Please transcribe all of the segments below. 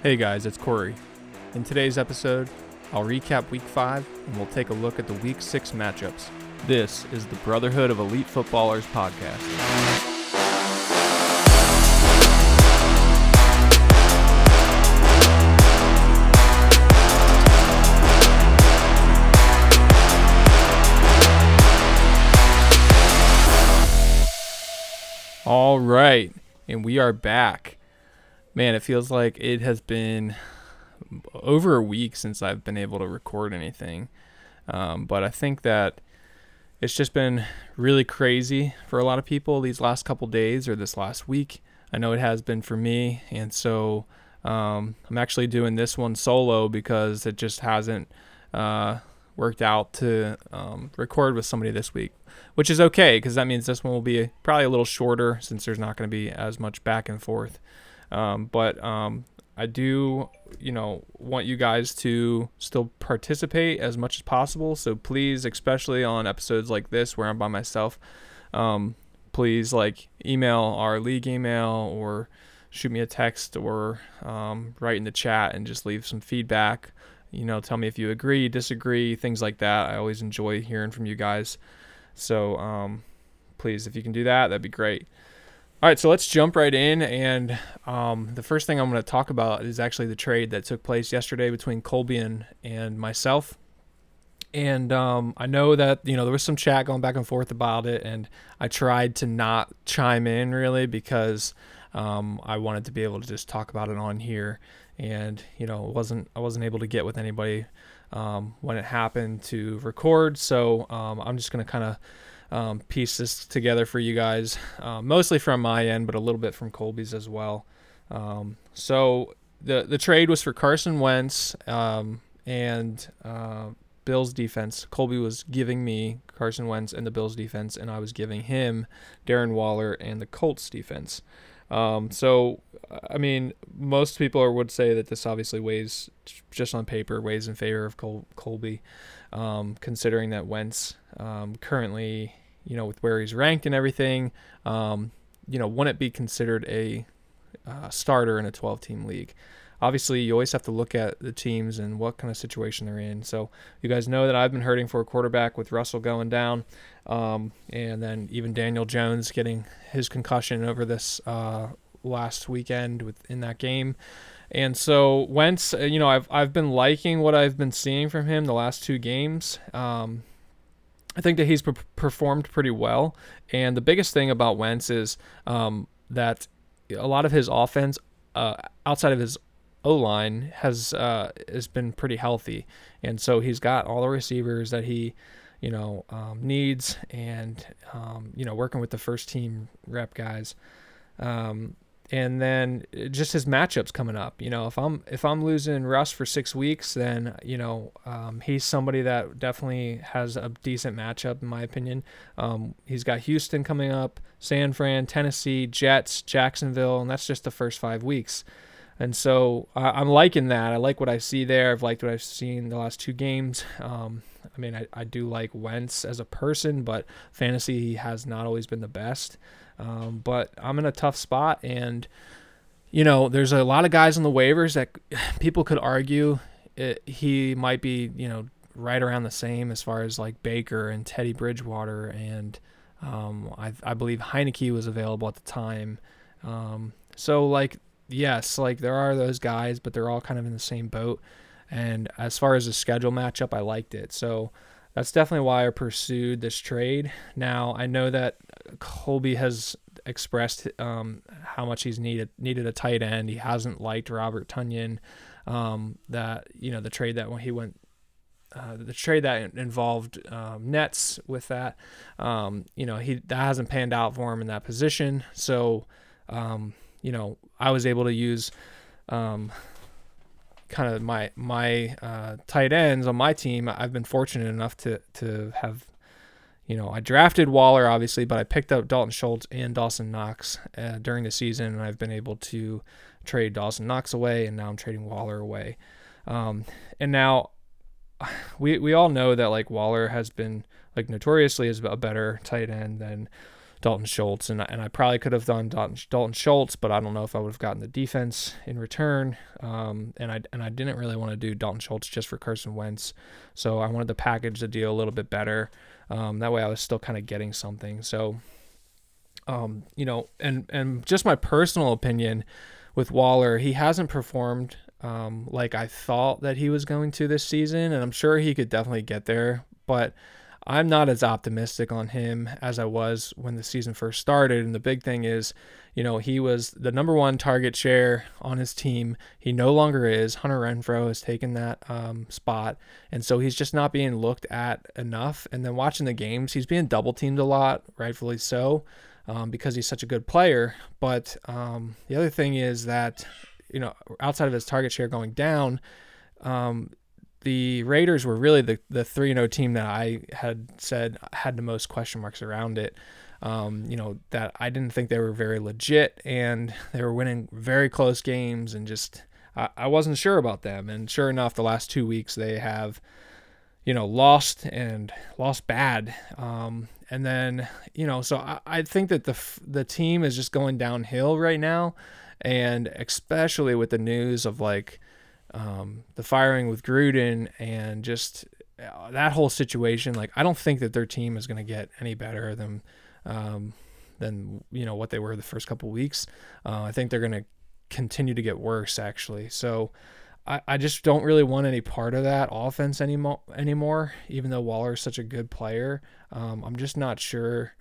Hey guys, it's Corey. In today's episode, I'll recap week 5 and we'll take a look at the week 6 matchups. This is the Brotherhood of Elite Footballers podcast. All right, and we are back. Man, it feels like it has been over a week since I've been able to record anything. Um, but I think that it's just been really crazy for a lot of people these last couple days or this last week. I know it has been for me, and so um, I'm actually doing this one solo because it just hasn't uh, worked out to um, record with somebody this week, which is okay because that means this one will be probably a little shorter since there's not going to be as much back and forth. Um, but um, I do, you know, want you guys to still participate as much as possible. So please, especially on episodes like this where I'm by myself, um, please like email our league email or shoot me a text or um, write in the chat and just leave some feedback you know, tell me if you agree, disagree, things like that. I always enjoy hearing from you guys. So um, please, if you can do that, that'd be great. All right, so let's jump right in. And um, the first thing I'm going to talk about is actually the trade that took place yesterday between Colby and, and myself. And um, I know that you know there was some chat going back and forth about it, and I tried to not chime in really because um, I wanted to be able to just talk about it on here and you know wasn't I wasn't able to get with anybody um, when it happened to record. So um, I'm just gonna kind of um, piece this together for you guys, uh, mostly from my end, but a little bit from Colby's as well. Um, so the the trade was for Carson Wentz um, and uh, Bills defense. Colby was giving me Carson Wentz and the Bills defense, and I was giving him Darren Waller and the Colts defense. Um, so, I mean, most people would say that this obviously weighs, just on paper, weighs in favor of Col- Colby, um, considering that Wentz um, currently, you know, with where he's ranked and everything, um, you know, wouldn't be considered a uh, starter in a 12 team league obviously you always have to look at the teams and what kind of situation they're in. So you guys know that I've been hurting for a quarterback with Russell going down, um, and then even Daniel Jones getting his concussion over this uh, last weekend within that game. And so Wentz, uh, you know, I've I've been liking what I've been seeing from him the last two games. Um, I think that he's pre- performed pretty well. And the biggest thing about Wentz is um, that a lot of his offense, uh, outside of his O line has uh, has been pretty healthy, and so he's got all the receivers that he, you know, um, needs, and um, you know, working with the first team rep guys, um, and then just his matchups coming up. You know, if I'm if I'm losing Russ for six weeks, then you know um, he's somebody that definitely has a decent matchup in my opinion. Um, he's got Houston coming up, San Fran, Tennessee, Jets, Jacksonville, and that's just the first five weeks. And so I, am liking that. I like what I see there. I've liked what I've seen the last two games. Um, I mean, I, I do like Wentz as a person, but fantasy has not always been the best. Um, but I'm in a tough spot, and you know, there's a lot of guys on the waivers that people could argue it, he might be, you know, right around the same as far as like Baker and Teddy Bridgewater, and um, I, I believe Heinicke was available at the time. Um, so like yes, like there are those guys, but they're all kind of in the same boat. And as far as the schedule matchup, I liked it. So that's definitely why I pursued this trade. Now I know that Colby has expressed um, how much he's needed needed a tight end. He hasn't liked Robert Tonyan. Um, that you know the trade that when he went. Uh, the trade that involved um, nets with that, um, you know, he that hasn't panned out for him in that position. So, um, you know, I was able to use um, kind of my my uh, tight ends on my team. I've been fortunate enough to to have, you know, I drafted Waller obviously, but I picked up Dalton Schultz and Dawson Knox uh, during the season, and I've been able to trade Dawson Knox away, and now I'm trading Waller away. Um, and now we we all know that like Waller has been like notoriously is a better tight end than Dalton Schultz, and I, and I probably could have done Dalton, Dalton Schultz, but I don't know if I would have gotten the defense in return. Um, and I and I didn't really want to do Dalton Schultz just for Carson Wentz, so I wanted to package the deal a little bit better. Um, that way, I was still kind of getting something. So, um, you know, and and just my personal opinion with Waller, he hasn't performed um, like I thought that he was going to this season, and I'm sure he could definitely get there, but I'm not as optimistic on him as I was when the season first started. And the big thing is, you know, he was the number one target share on his team. He no longer is. Hunter Renfrow has taken that um, spot. And so he's just not being looked at enough. And then watching the games, he's being double teamed a lot, rightfully so, um, because he's such a good player. But um, the other thing is that, you know, outside of his target share going down, um, the Raiders were really the the three zero oh team that I had said had the most question marks around it. Um, you know that I didn't think they were very legit, and they were winning very close games, and just I, I wasn't sure about them. And sure enough, the last two weeks they have, you know, lost and lost bad. Um, and then you know, so I, I think that the the team is just going downhill right now, and especially with the news of like um, the firing with Gruden and just uh, that whole situation. Like, I don't think that their team is going to get any better than um, than you know what they were the first couple weeks. Uh, I think they're going to continue to get worse, actually. So. I, I just don't really want any part of that offense anymore. Anymore, even though Waller is such a good player, um, I'm just not sure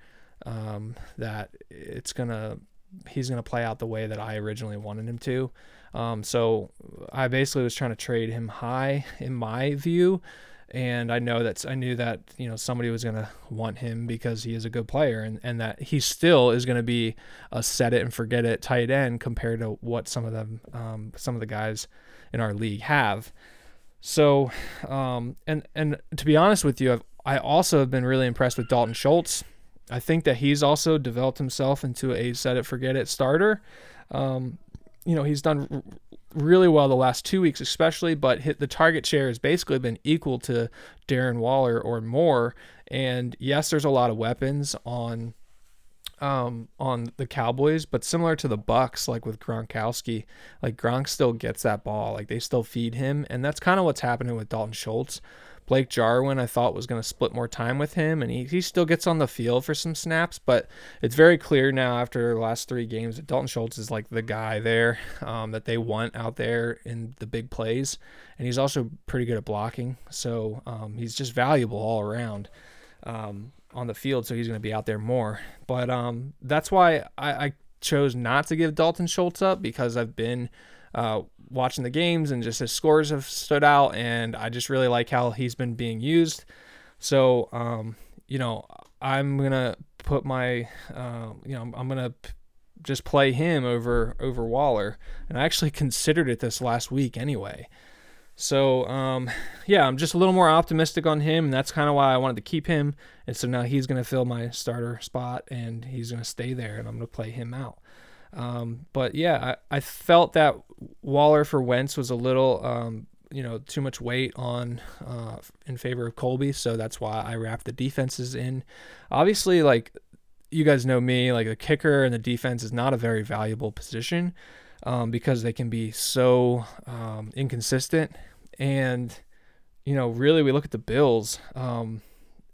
um, that it's gonna he's gonna play out the way that I originally wanted him to. Um, so I basically was trying to trade him high in my view. And I know that I knew that you know somebody was gonna want him because he is a good player, and, and that he still is gonna be a set it and forget it tight end compared to what some of them um, some of the guys in our league have. So, um, and and to be honest with you, I've, I also have been really impressed with Dalton Schultz. I think that he's also developed himself into a set it forget it starter. Um, you know, he's done really well the last two weeks, especially, but hit the target share has basically been equal to Darren Waller or more. And yes, there's a lot of weapons on um, on the Cowboys, but similar to the Bucs, like with Gronkowski, like Gronk still gets that ball, like they still feed him, and that's kind of what's happening with Dalton Schultz. Blake Jarwin, I thought was going to split more time with him, and he, he still gets on the field for some snaps. But it's very clear now after the last three games that Dalton Schultz is like the guy there um, that they want out there in the big plays, and he's also pretty good at blocking. So um, he's just valuable all around um, on the field. So he's going to be out there more. But um, that's why I, I chose not to give Dalton Schultz up because I've been uh, watching the games and just his scores have stood out, and I just really like how he's been being used. So, um, you know, I'm gonna put my, uh, you know, I'm gonna p- just play him over over Waller, and I actually considered it this last week anyway. So, um, yeah, I'm just a little more optimistic on him, and that's kind of why I wanted to keep him. And so now he's going to fill my starter spot, and he's going to stay there, and I'm going to play him out. Um, but yeah, I, I felt that Waller for Wentz was a little, um, you know, too much weight on uh, in favor of Colby, so that's why I wrapped the defenses in. Obviously, like you guys know me, like the kicker and the defense is not a very valuable position um, because they can be so um, inconsistent. And you know, really, we look at the Bills, um,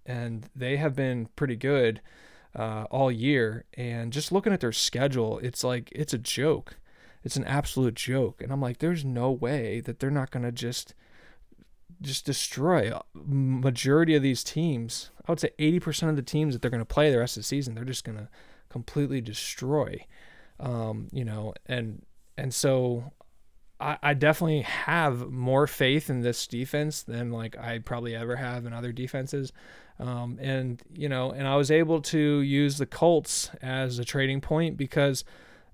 and they have been pretty good uh, all year. And just looking at their schedule, it's like it's a joke. It's an absolute joke. And I'm like, there's no way that they're not gonna just just destroy majority of these teams. I would say 80% of the teams that they're to play the rest of the season, they're just to completely destroy. Um, you know, and and so I, I definitely have more faith in this defense than like I probably ever have in other defenses. Um, and you know, and I was able to use the Colts as a trading point because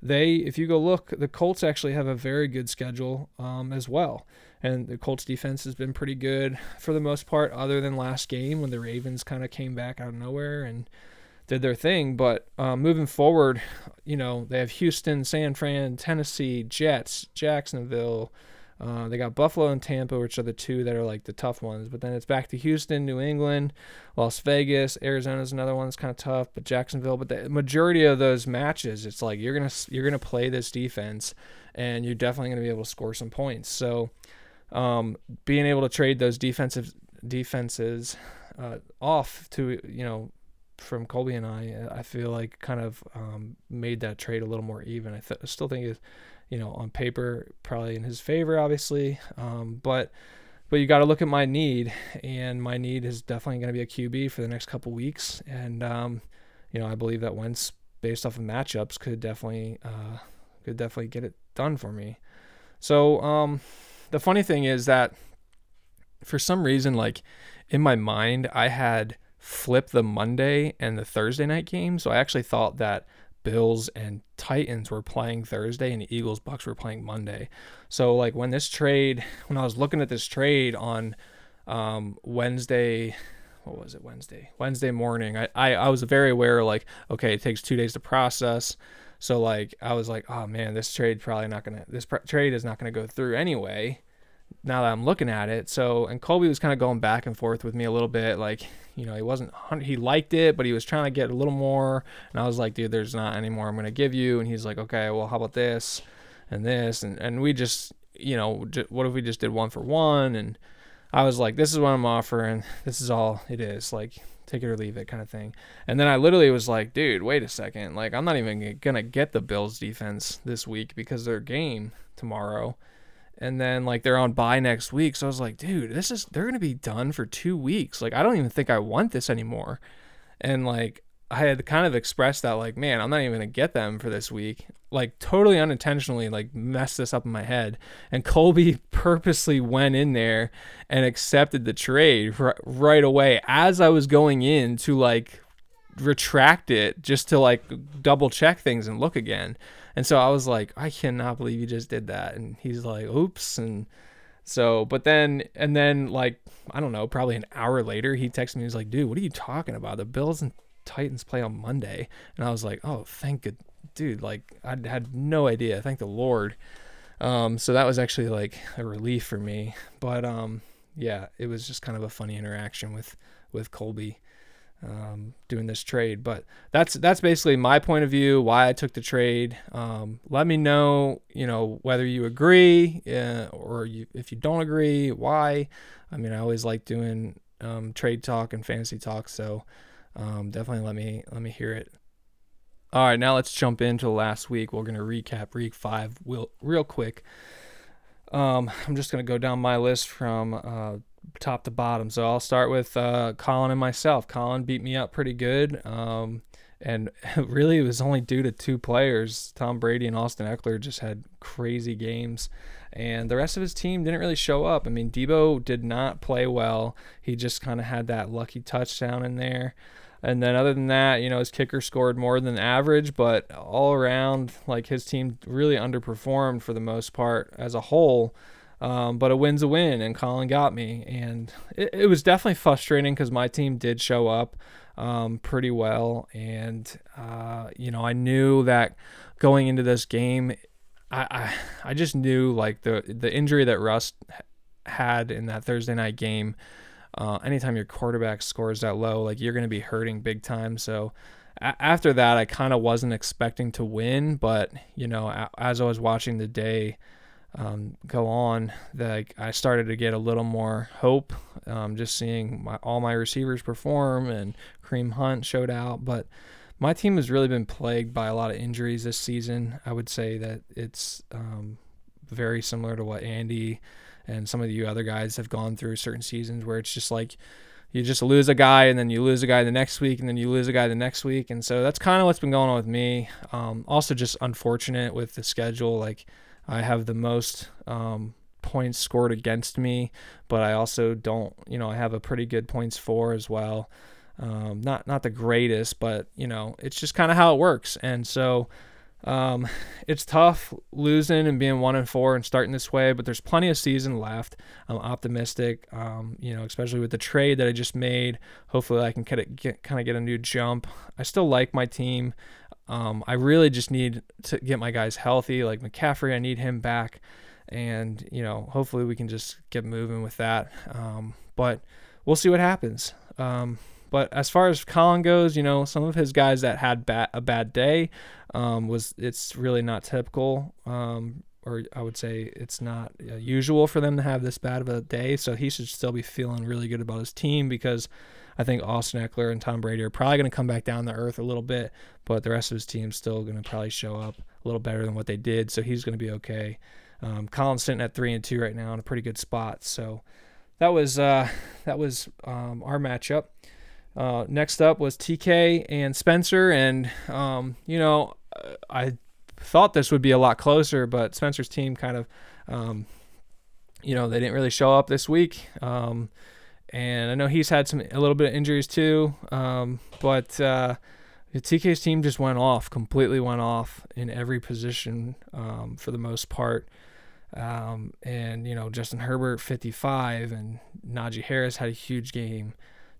they, if you go look, the Colts actually have a very good schedule um, as well. And the Colts defense has been pretty good for the most part, other than last game when the Ravens kind of came back out of nowhere and did their thing. But um, moving forward, you know, they have Houston, San Fran, Tennessee, Jets, Jacksonville, Uh, they got Buffalo and Tampa, which are the two that are like the tough ones. But then it's back to Houston, New England, Las Vegas, Arizona's another one that's kind of tough, but Jacksonville. But the majority of those matches, it's like you're gonna you're gonna play this defense, and you're definitely gonna be able to score some points. So, um, being able to trade those defensive defenses uh, off to you know from Colby and I, I feel like kind of um, made that trade a little more even. I th- still think it's you know, on paper, probably in his favor, obviously. Um, but but you got to look at my need, and my need is definitely going to be a QB for the next couple weeks. And um, you know, I believe that Wentz, based off of matchups, could definitely uh, could definitely get it done for me. So um, the funny thing is that for some reason, like in my mind, I had flipped the Monday and the Thursday night game. So I actually thought that Bills and Titans were playing Thursday and the Eagles Bucs were playing Monday. So like when this trade, when I was looking at this trade on um, Wednesday, what was it Wednesday? Wednesday morning, I, I I was very aware like okay, it takes two days to process. So like I was like, oh man, this trade probably not gonna this pr- trade is not gonna go through anyway now that I'm looking at it. So, and Colby was kind of going back and forth with me a little bit. Like, you know, he wasn't, he liked it, but he was trying to get a little more. And I was like, dude, there's not any more I'm going to give you. And he's like, okay, well, how about this and this? And, and we just, you know, what if we just did one for one? And I was like, this is what I'm offering. This is all it is. Like, take it or leave it kind of thing. And then I literally was like, dude, wait a second. Like, I'm not even going to get the Bills defense this week because their game tomorrow and then like they're on bye next week. So I was like, dude, this is they're gonna be done for two weeks. Like I don't even think I want this anymore. And like I had kind of expressed that like, man, I'm not even gonna get them for this week. Like totally unintentionally, like messed this up in my head. And Colby purposely went in there and accepted the trade right away as I was going in to like retract it just to like double check things and look again. And so I was like, I cannot believe you just did that. And he's like, oops. And so, but then, and then like, I don't know, probably an hour later, he texted me. He's like, dude, what are you talking about? The Bills and Titans play on Monday. And I was like, oh, thank good, dude. Like, I had no idea. Thank the Lord. Um, so that was actually like a relief for me. But um, yeah, it was just kind of a funny interaction with with Colby um, doing this trade. But that's that's basically my point of view. Why I took the trade. Um, let me know, you know, whether you agree uh, or you, if you don't agree, why. I mean, I always like doing um, trade talk and fantasy talk, so um, definitely let me let me hear it. All right, now let's jump into last week. We're gonna recap week five real real quick. Um, I'm just gonna go down my list from uh, top to bottom. So I'll start with uh, Colin and myself. Colin beat me up pretty good. Um, and really, it was only due to two players. Tom Brady and Austin Ekeler just had crazy games. And the rest of his team didn't really show up. I mean, Deebo did not play well. He just kind of had that lucky touchdown in there. And then other than that, you know, his kicker scored more than average, but all around, like his team really underperformed for the most part as a whole. Um, but a win's a win, and Colin got me. And it, it was definitely frustrating because my team did show up um, pretty well. And, uh, you know, I knew that going into this game, I, I, I just knew like the, the injury that Russ had in that Thursday night game. Uh, anytime your quarterback scores that low, like you're going to be hurting big time. So, after that, I kind of wasn't expecting to win, but you know, as I was watching the day um, go on, that I started to get a little more hope. Um, just seeing my, all my receivers perform and Kareem Hunt showed out, but my team has really been plagued by a lot of injuries this season. I would say that it's um, very similar to what Andy and some of you other guys have gone through certain seasons where it's just like you just lose a guy and then you lose a guy the next week and then you lose a guy the next week. And so that's kind of what's been going on with me. Um, also, just unfortunate with the schedule. Like, I have the most um, points scored against me, but I also don't, you know, I have a pretty good points for as well. Um, not not the greatest, but you know, it's just kind of how it works. And so um, it's tough losing and being one and four and starting this way, but there's plenty of season left. I'm optimistic, um, you know, especially with the trade that I just made. Hopefully, I can get, get kind of get a new jump. I still like my team. Um, I really just need to get my guys healthy. Like McCaffrey, I need him back. and you know hopefully we can just get moving with that. Um, but we'll see what happens. Um, but as far as Colin goes, you know some of his guys that had bad, a bad day um, was it's really not typical. Um, or I would say it's not uh, usual for them to have this bad of a day. So he should still be feeling really good about his team because I think Austin Ekeler and Tom Brady are probably going to come back down to earth a little bit, but the rest of his team's still going to probably show up a little better than what they did. So he's going to be okay. Um, Colin's sitting at three and two right now in a pretty good spot. So that was uh, that was um, our matchup. Uh, next up was TK and Spencer, and um, you know I thought this would be a lot closer, but Spencer's team kind of, um, you know, they didn't really show up this week. Um, and I know he's had some a little bit of injuries too, um, but uh, TK's team just went off, completely went off in every position um, for the most part. Um, and you know Justin Herbert 55 and Najee Harris had a huge game,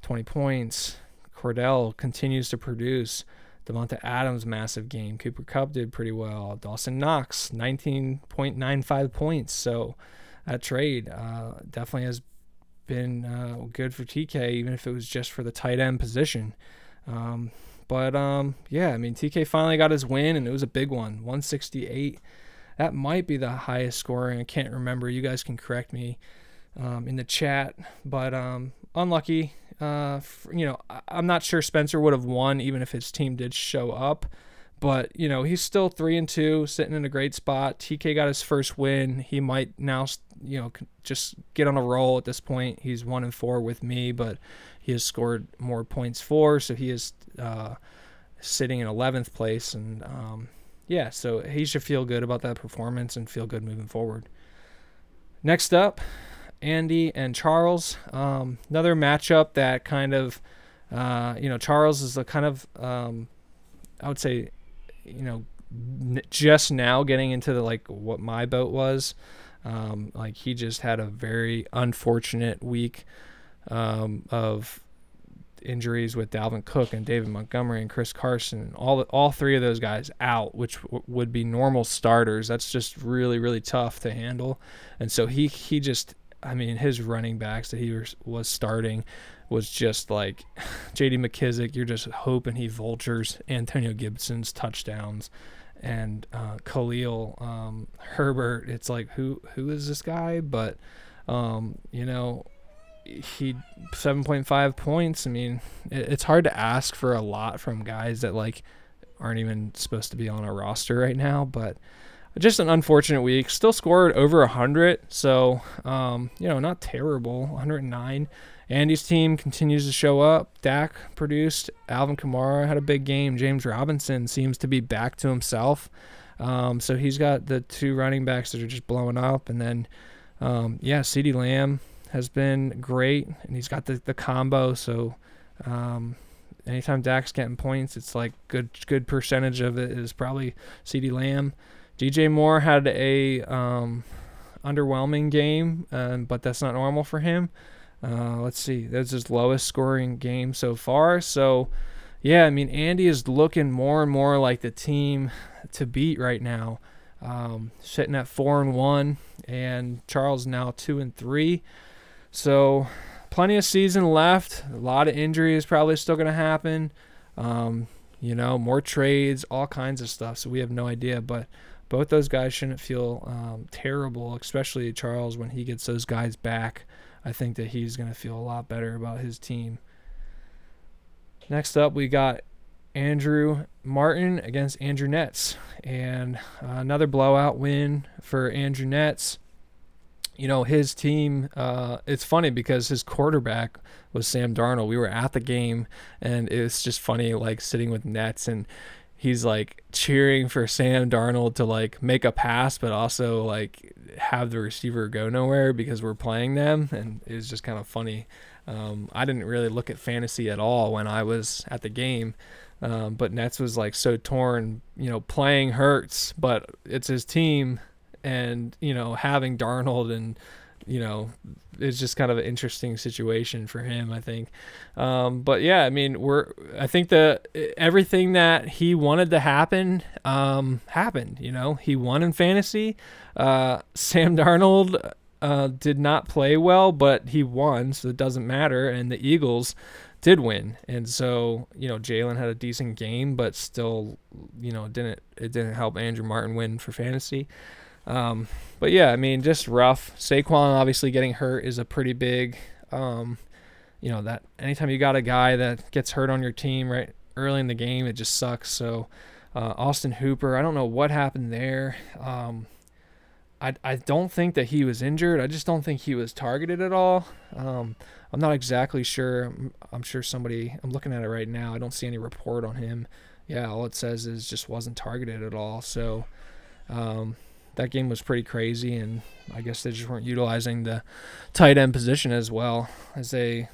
20 points. Cordarrelle continues to produce. Davante Adams massive game. Cooper Kupp did pretty well. Dawson Knox 19.95 points. So that trade uh, definitely has been uh, good for TK, even if it was just for the tight end position. Um, but um, yeah, I mean TK finally got his win, and it was a big one, 168. That might be the highest scoring. I can't remember. You guys can correct me um, in the chat, but um, unlucky. Uh, you know, I'm not sure Spencer would have won even if his team did show up. But you know, he's still three and two, sitting in a great spot. TK got his first win. He might now, you know, just get on a roll at this point. He's one and four with me, but he has scored more points for, so he is uh, sitting in 11th place. And um, yeah, so he should feel good about that performance and feel good moving forward. Next up, Andy and Charles. Um, another matchup that kind of, uh, you know, Charles is a kind of, um, I would say, you know, just now getting into the like what my boat was. Um, like he just had a very unfortunate week um, of injuries with Dalvin Cook and David Montgomery and Chris Carson. All all three of those guys out, which w- would be normal starters. That's just really really tough to handle. And so he he just I mean, his running backs that he was, was starting was just like J.D. McKissic. You're just hoping he vultures Antonio Gibson's touchdowns, and uh, Khalil um, Herbert. It's like who who is this guy? But um, you know, he 7.5 points. I mean, it, it's hard to ask for a lot from guys that like aren't even supposed to be on a roster right now, but just an unfortunate week. Still scored over 100, so um, you know, not terrible. 109. Andy's team continues to show up. Dak produced. Alvin Kamara had a big game. James Robinson seems to be back to himself. Um, so he's got the two running backs that are just blowing up, and then um, yeah, CeeDee Lamb has been great, and he's got the the combo. So um, anytime Dak's getting points, it's like good good percentage of it is probably CeeDee Lamb. DJ Moore had a um, underwhelming game, um, but that's not normal for him. Uh, let's see, that's his lowest scoring game so far. So, yeah, I mean, Andy is looking more and more like the team to beat right now. Um, sitting at four and one, and Charles now two and three. So, plenty of season left. A lot of injuries probably still going to happen. Um, you know, more trades, all kinds of stuff. So we have no idea, but both those guys shouldn't feel um, terrible, especially Charles when he gets those guys back. I think that he's going to feel a lot better about his team. Next up, we got Andrew Martin against Andrew Nets, and uh, another blowout win for Andrew Nets. You know, his team, uh, it's funny because his quarterback was Sam Darnold. We were at the game, and it's just funny, like sitting with Nets and he's like cheering for Sam Darnold to like make a pass, but also like have the receiver go nowhere because we're playing them, and it was just kind of funny. Um, I didn't really look at fantasy at all when I was at the game, um, but Nets was like so torn. You know, playing hurts, but it's his team, and you know having Darnold and you know, it's just kind of an interesting situation for him, I think. Um, but yeah, I mean, we're I think the everything that he wanted to happen um, happened. You know, he won in fantasy. Uh, Sam Darnold uh, did not play well, but he won, so it doesn't matter. And the Eagles did win, and so you know Jalen had a decent game, but still, you know, didn't it didn't help Andrew Martin win for fantasy. Um, but yeah, I mean, just rough. Saquon obviously getting hurt is a pretty big, um, you know, that anytime you got a guy that gets hurt on your team right early in the game, it just sucks. So uh, Austin Hooper, I don't know what happened there. Um, I, I don't think that he was injured. I just don't think he was targeted at all. Um, I'm not exactly sure. I'm, I'm, sure somebody, I'm looking at it right now. I don't see any report on him. Yeah, all it says is just wasn't targeted at all. So, um, that game was pretty crazy, and I guess they just weren't utilizing the tight end position as well as they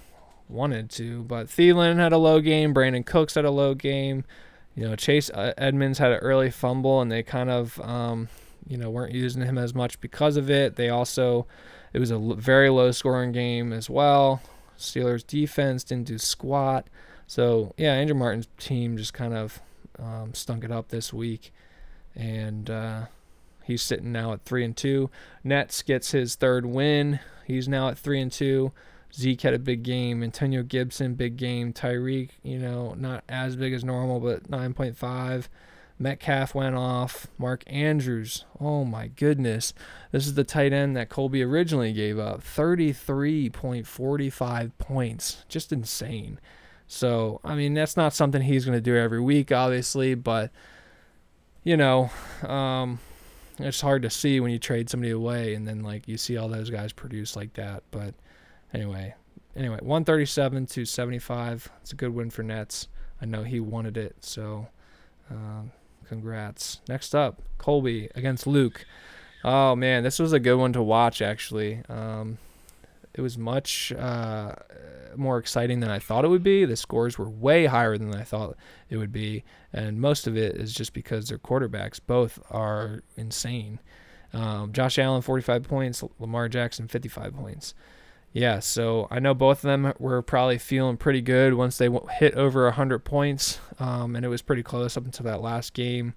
wanted to. But Thielen had a low game. Brandin Cooks had a low game. You know, Chase uh, Edmonds had an early fumble, and they kind of, um, you know, weren't using him as much because of it. They also, it was a very low scoring game as well. Steelers defense didn't do squat. So yeah, Andrew Martin's team just kind of um, stunk it up this week, and uh, He's sitting now at three and two. Nets gets his third win. He's now at three and two. Zeke had a big game. Antonio Gibson, big game. Tyreek, you know, not as big as normal, but 9.5. Metcalf went off. Mark Andrews, oh my goodness. This is the tight end that Colby originally gave up. 33.45 points. Just insane. So, I mean, that's not something he's going to do every week, obviously, but, you know, um, it's hard to see when you trade somebody away and then like you see all those guys produce like that. But anyway, anyway, 137 to 75. It's a good win for Nets. I know he wanted it, so um, congrats. Next up, Colby against Luke. Oh man, this was a good one to watch actually. Um, it was much uh, more exciting than I thought it would be. The scores were way higher than I thought it would be, and most of it is just because their quarterbacks both are insane. Um, Josh Allen 45 points, Lamar Jackson 55 points. Yeah, so I know both of them were probably feeling pretty good once they hit over 100 points, um, and it was pretty close up until that last game.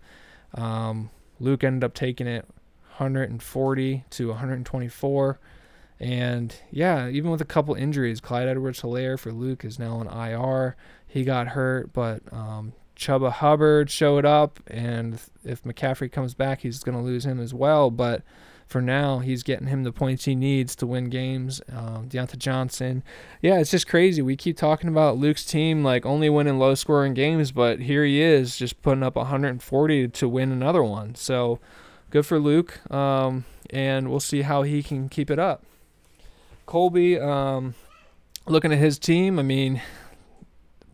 Um, Luke ended up taking it 140 to 124. And yeah, even with a couple injuries, Clyde Edwards Helaire for Luke is now on IR. He got hurt, but um, Chuba Hubbard showed up, and if McCaffrey comes back, he's going to lose him as well. But for now, he's getting him the points he needs to win games. Um, Diontae Johnson, yeah, it's just crazy. We keep talking about Luke's team like only winning low scoring games, but here he is just putting up 140 to win another one. So good for Luke, um, and we'll see how he can keep it up. Colby, um, looking at his team, I mean,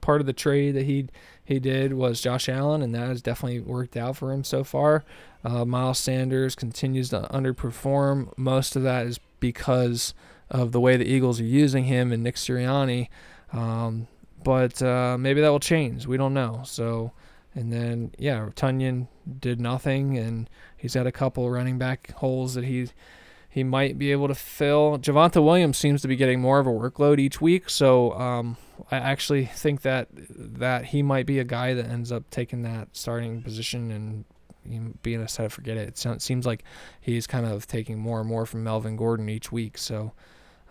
part of the trade that he he did was Josh Allen, and that has definitely worked out for him so far. Uh, Miles Sanders continues to underperform. Most of that is because of the way the Eagles are using him and Nick Sirianni. Um, but uh, maybe that will change. We don't know. So, and then yeah, Tonyan did nothing, and he's had a couple running back holes that he he might be able to fill. Javonte Williams seems to be getting more of a workload each week, so um, I actually think that that he might be a guy that ends up taking that starting position and being a set of forget it. It seems like he's kind of taking more and more from Melvin Gordon each week. So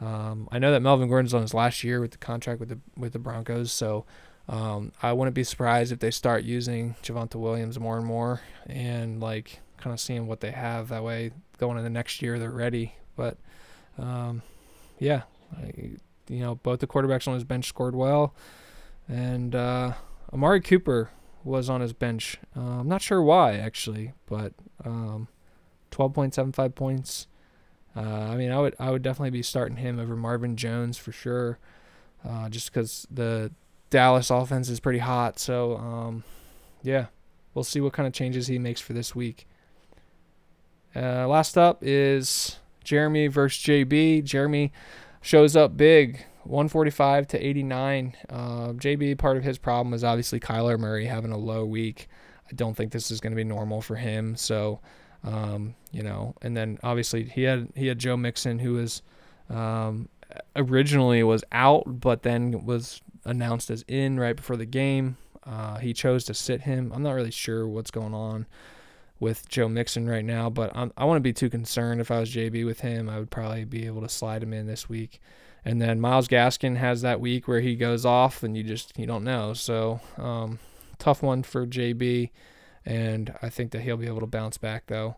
um, I know that Melvin Gordon's on his last year with the contract with the with the Broncos, so. Um, I wouldn't be surprised if they start using Javonte Williams more and more, and like kind of seeing what they have. That way, going into the next year, they're ready. But um, yeah, I, you know, both the quarterbacks on his bench scored well, and uh, Amari Cooper was on his bench. Uh, I'm not sure why actually, but um, 12.75 points. Uh, I mean, I would I would definitely be starting him over Marvin Jones for sure, uh, just because the Dallas offense is pretty hot. So um, yeah, we'll see what kind of changes he makes for this week. Uh, last up is Jeremy versus JB. Jeremy shows up big, 145 to 89. Uh, JB, part of his problem is obviously Kyler Murray having a low week. I don't think this is going to be normal for him. So Um, you know, and then obviously he had he had Joe Mixon who was um, originally was out, but then was announced as in right before the game. Uh, he chose to sit him. I'm not really sure what's going on with Joe Mixon right now, but I'm, I will not be too concerned. If I was JB with him, I would probably be able to slide him in this week. And then Myles Gaskin has that week where he goes off, and you just you don't know. So um, tough one for JB, and I think that he'll be able to bounce back though.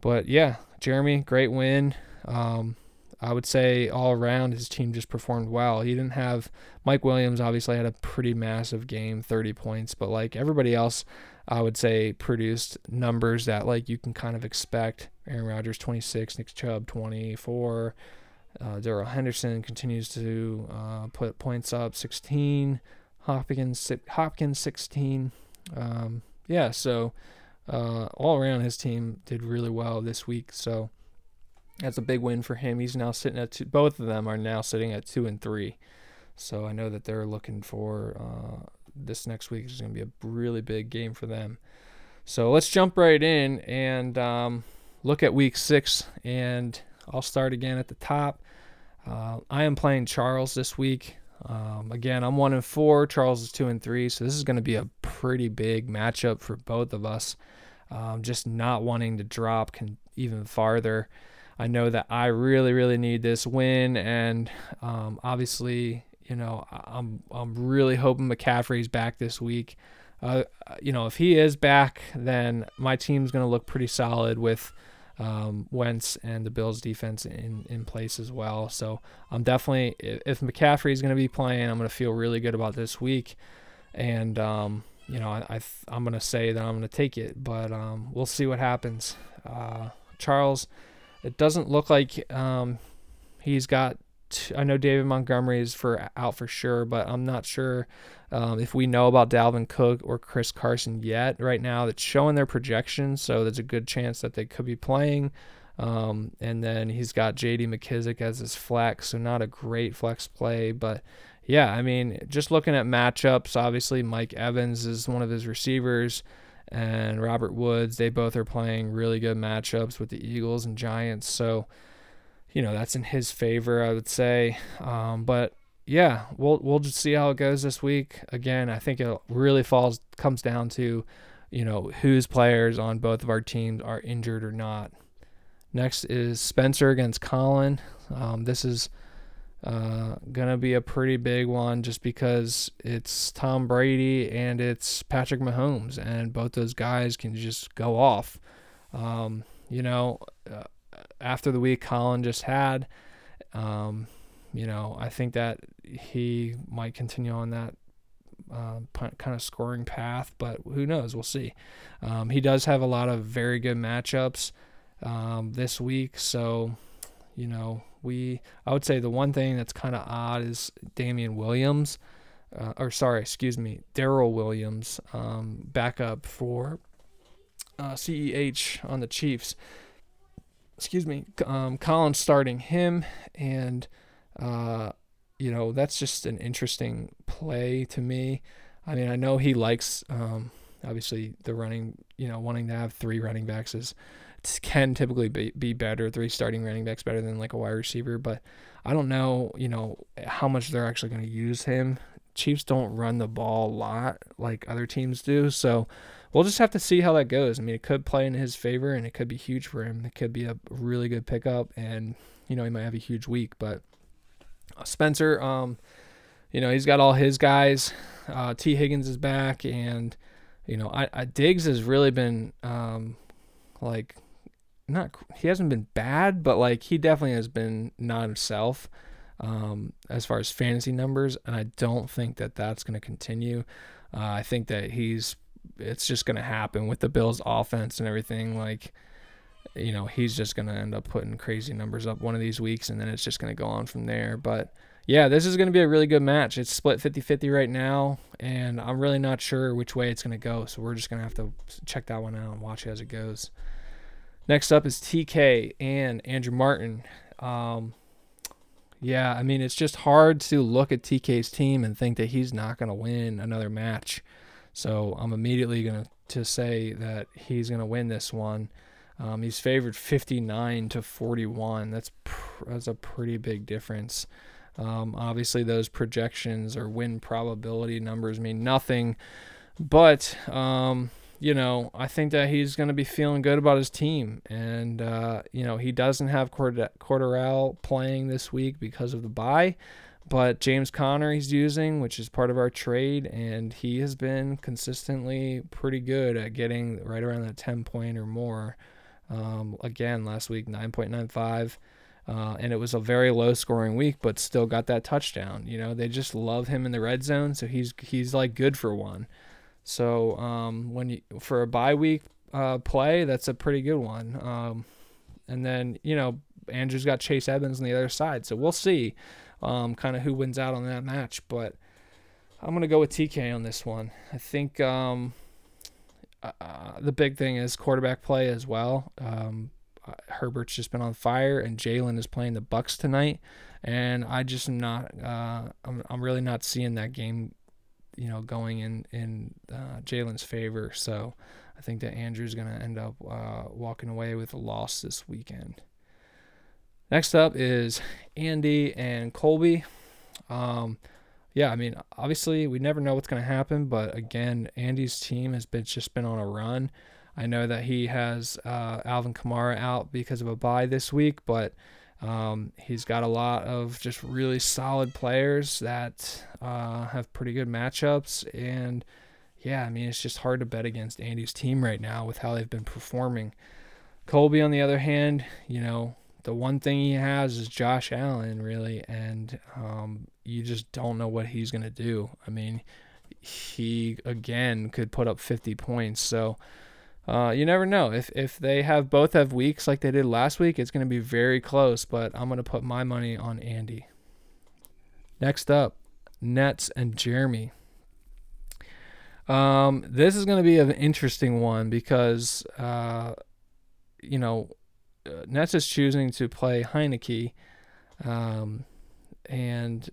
But yeah, Jeremy, great win. Um, I would say all around his team just performed well. He didn't have Mike Williams obviously had a pretty massive game, 30 points, but like everybody else, I would say produced numbers that like you can kind of expect. Aaron Rodgers 26, Nick Chubb 24, uh, Darrell Henderson continues to uh, put points up 16, Hopkins Hopkins 16. Um, yeah, so uh, all around his team did really well this week. So that's a big win for him. He's now sitting at two, both of them are now sitting at two and three. So I know that they're looking for uh, this next week is going to be a really big game for them. So let's jump right in and um, look at week six. And I'll start again at the top. Uh, I am playing Charles this week. Um, again, I'm one and four. Charles is two and three. So this is going to be a pretty big matchup for both of us. Um, just not wanting to drop can even farther. I know that I really, really need this win, and um, obviously, you know, I'm I'm really hoping McCaffrey's back this week. Uh, you know, if he is back, then my team's going to look pretty solid with um, Wentz and the Bills defense in, in place as well. So I'm definitely, if McCaffrey is going to be playing, I'm going to feel really good about this week. And, um, you know, I, I, am going to say that I'm going to take it, but um, we'll see what happens. Uh, Charles, it doesn't look like um, he's got. T- I know David Montgomery is for out for sure, but I'm not sure um, if we know about Dalvin Cook or Chris Carson yet. Right now, it's showing their projections, so there's a good chance that they could be playing. Um, and then he's got J.D. McKissic as his flex, so not a great flex play, but yeah, I mean, just looking at matchups, obviously Mike Evans is one of his receivers and Robert Woods. They both are playing really good matchups with the Eagles and Giants. So, you know, that's in his favor, I would say. Um, but yeah, we'll we'll just see how it goes this week. Again, I think it really falls comes down to, you know, whose players on both of our teams are injured or not. Next is Spencer against Colin. Um, this is uh, gonna be a pretty big one just because it's Tom Brady and it's Patrick Mahomes, and both those guys can just go off. Um, you know, uh, after the week Colin just had, um, you know, I think that he might continue on that uh, kind of scoring path, but who knows? We'll see. Um, he does have a lot of very good matchups um, this week, so you know, we I would say the one thing that's kind of odd is Damien Williams, uh, or sorry, excuse me, Darrel Williams, um, backup for uh, CEH on the Chiefs. Excuse me, um, Colin's starting him, and uh, you know that's just an interesting play to me. I mean, I know he likes um, obviously the running, you know, wanting to have three running backs is can typically be, be better. Three starting running backs better than like a wide receiver, but I don't know, you know, how much they're actually going to use him. Chiefs don't run the ball a lot like other teams do, so we'll just have to see how that goes. I mean, it could play in his favor, and it could be huge for him. It could be a really good pickup, and you know he might have a huge week. But uh, Spencer, um, you know, he's got all his guys. Uh, Tee Higgins is back, and you know, I, I Diggs has really been um, like not he hasn't been bad, but like he definitely has been not himself um, as far as fantasy numbers, and I don't think that that's going to continue. Uh, I think that he's it's just going to happen with the Bills' offense and everything. Like, you know, he's just going to end up putting crazy numbers up one of these weeks, and then it's just going to go on from there. But yeah, this is going to be a really good match. It's split 50 50 right now, and I'm really not sure which way it's going to go. So we're just going to have to check that one out and watch it as it goes. Next up is TK and Andrew Martin. Um, yeah, I mean, it's just hard to look at TK's team and think that he's not going to win another match. So I'm immediately going to say that he's going to win this one. Um, he's favored 59 to 41. That's pr- that's a pretty big difference. Um, obviously, those projections or win probability numbers mean nothing, but um, you know, I think that he's going to be feeling good about his team, and uh, you know, he doesn't have Cord- playing this week because of the bye. But James Conner he's using, which is part of our trade, and he has been consistently pretty good at getting right around that 10 point or more. Um, again, last week, 9.95. Uh, and it was a very low scoring week, but still got that touchdown. You know, they just love him in the red zone, so he's he's like good for one. So um, when you for a bye week uh, play, that's a pretty good one. Um, and then you know Andrew's got Chase Evans on the other side, so we'll see um, kind of who wins out on that match. But I'm gonna go with TK on this one. I think um, uh, the big thing is quarterback play as well. Um, uh, Herbert's just been on fire, and Jalen is playing the Bucs tonight, and I just am not. Uh, I'm I'm really not seeing that game, you know, going in in uh, Jalen's favor. So I think that Andrew's gonna end up uh, walking away with a loss this weekend. Next up is Andy and Colby. Um, yeah, I mean, obviously we never know what's going to happen, but again, Andy's team has been just been on a run. I know that he has uh, Alvin Kamara out because of a bye this week, but um, he's got a lot of just really solid players that uh, have pretty good matchups. And yeah, I mean, it's just hard to bet against Andy's team right now with how they've been performing. Colby, on the other hand, you know, the one thing he has is Josh Allen, really, and um, you just don't know what he's to do. I mean, he again could put up 50 points, so uh, you never know. If if they have both have weeks like they did last week, it's to be very close. But I'm to put my money on Andy. Next up, Nets and Jeremy. Um, this is to be an interesting one because, uh, you know, Nets is choosing to play Heinicke, um, and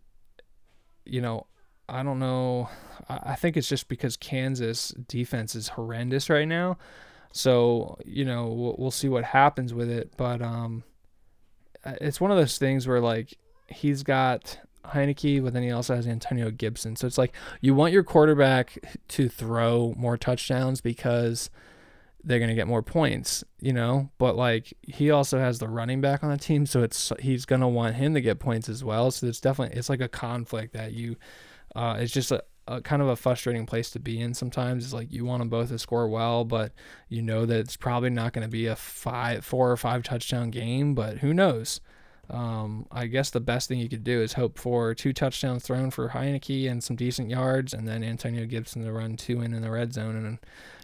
you know, I don't know. I think it's just because Kansas defense is horrendous right now. So you know, we'll, see what happens with it. But um, uh, it's one of those things where like he's got Heinicke, but then he also has Antonio Gibson. So it's like you want your quarterback to throw more touchdowns because they're going to get more points, you know, but like he also has the running back on the team, so it's he's going to want him to get points as well. So it's definitely it's like a conflict that you uh it's just a, a kind of a frustrating place to be in sometimes. It's like you want them both to score well, but you know that it's probably not going to be a five four or five touchdown game, but who knows? Um, I guess the best thing you could do is hope for two touchdowns thrown for Heinicke and some decent yards, and then Antonio Gibson to run two in in the red zone and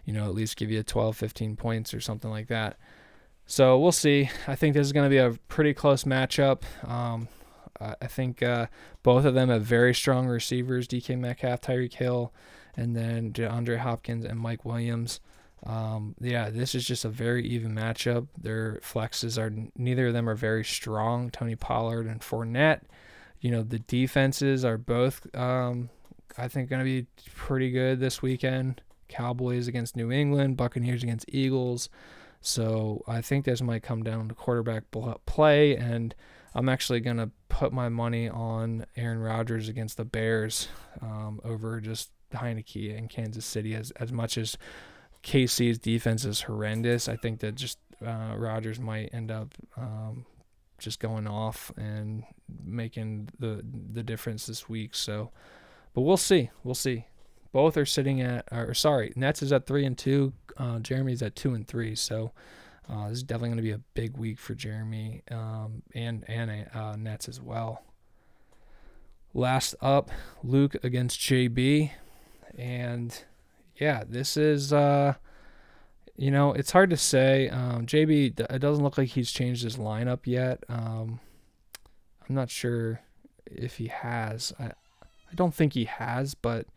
you know, at least give you 12, 15 points or something like that. So we'll see. I think this is going to be a pretty close matchup. Um, I think uh, both of them have very strong receivers DK Metcalf, Tyreek Hill, and then DeAndre Hopkins and Mike Williams. Um, yeah, this is just a very even matchup. Their flexes are neither of them are very strong. Tony Pollard and Fournette. You know the defenses are both. Um, I think going to be pretty good this weekend. Cowboys against New England, Buccaneers against Eagles. So I think this might come down to quarterback play, and I'm actually going to put my money on Aaron Rodgers against the Bears um, over just Heinicke in Kansas City. As as much as KC's defense is horrendous, I think that just uh, Rodgers might end up um, just going off and making the the difference this week. So, but we'll see. We'll see. Both are sitting at, or sorry, Nets is at three and two. Uh, Jeremy's at two and three. So uh, this is definitely going to be a big week for Jeremy um, and and uh, Nets as well. Last up, Luke against JB, and yeah, this is uh, you know it's hard to say. Um, JB, it doesn't look like he's changed his lineup yet. Um, I'm not sure if he has. I I don't think he has, but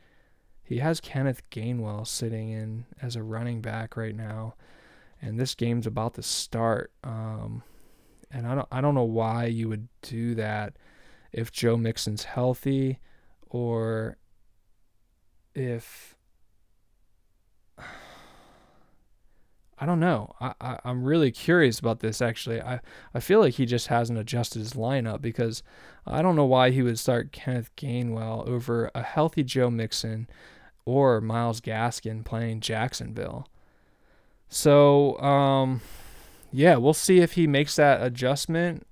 he has Kenneth Gainwell sitting in as a running back right now, and this game's about to start. Um, and I don't I don't know why you would do that if Joe Mixon's healthy or if I don't know. I, I I'm really curious about this actually. I I feel like he just hasn't adjusted his lineup because I don't know why he would start Kenneth Gainwell over a healthy Joe Mixon or Myles Gaskin playing Jacksonville. So um, yeah, we'll see if he makes that adjustment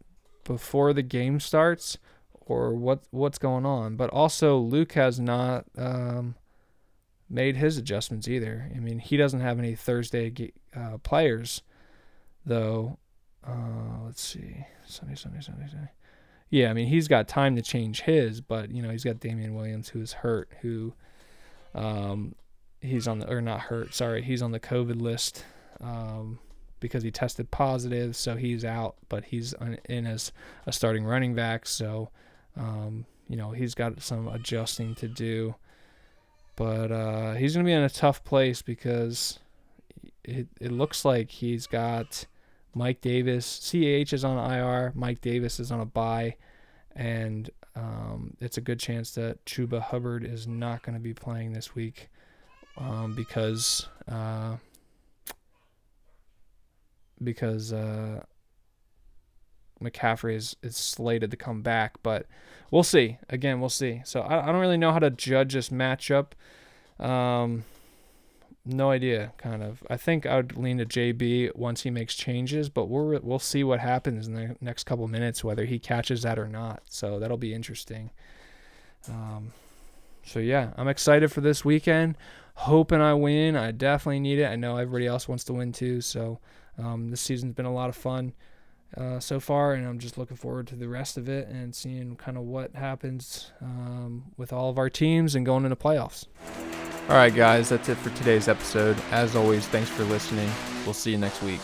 before the game starts or what what's going on. But also Luke has not um, made his adjustments either. I mean, he doesn't have any Thursday uh, players, though. Uh, let's see, Sunday, Sunday, Sunday, Sunday. Yeah, I mean, he's got time to change his, but you know, he's got Damien Williams who's hurt, who, um, he's on the or not hurt. Sorry, he's on the COVID list, um, because he tested positive, so he's out. But he's in as a starting running back, so, um, you know, he's got some adjusting to do. But uh, he's going to be in a tough place because it, it looks like he's got Mike Davis. CAH is on IR. Mike Davis is on a bye, And um, it's a good chance that Chuba Hubbard is not going to be playing this week um, because uh, because uh, McCaffrey is, is slated to come back, but we'll see. Again, we'll see. So I, I don't really know how to judge this matchup. Um, no idea, kind of. I think I would lean to JB once he makes changes, but we'll we'll see what happens in the next couple minutes, whether he catches that or not. So that'll be interesting. Um, so yeah, I'm excited for this weekend. Hoping I win. I definitely need it. I know everybody else wants to win too. So um, this season's been a lot of fun uh, so far, and I'm just looking forward to the rest of it and seeing kind of what happens um, with all of our teams and going into playoffs. All right, guys, that's it for today's episode. As always, thanks for listening. We'll see you next week.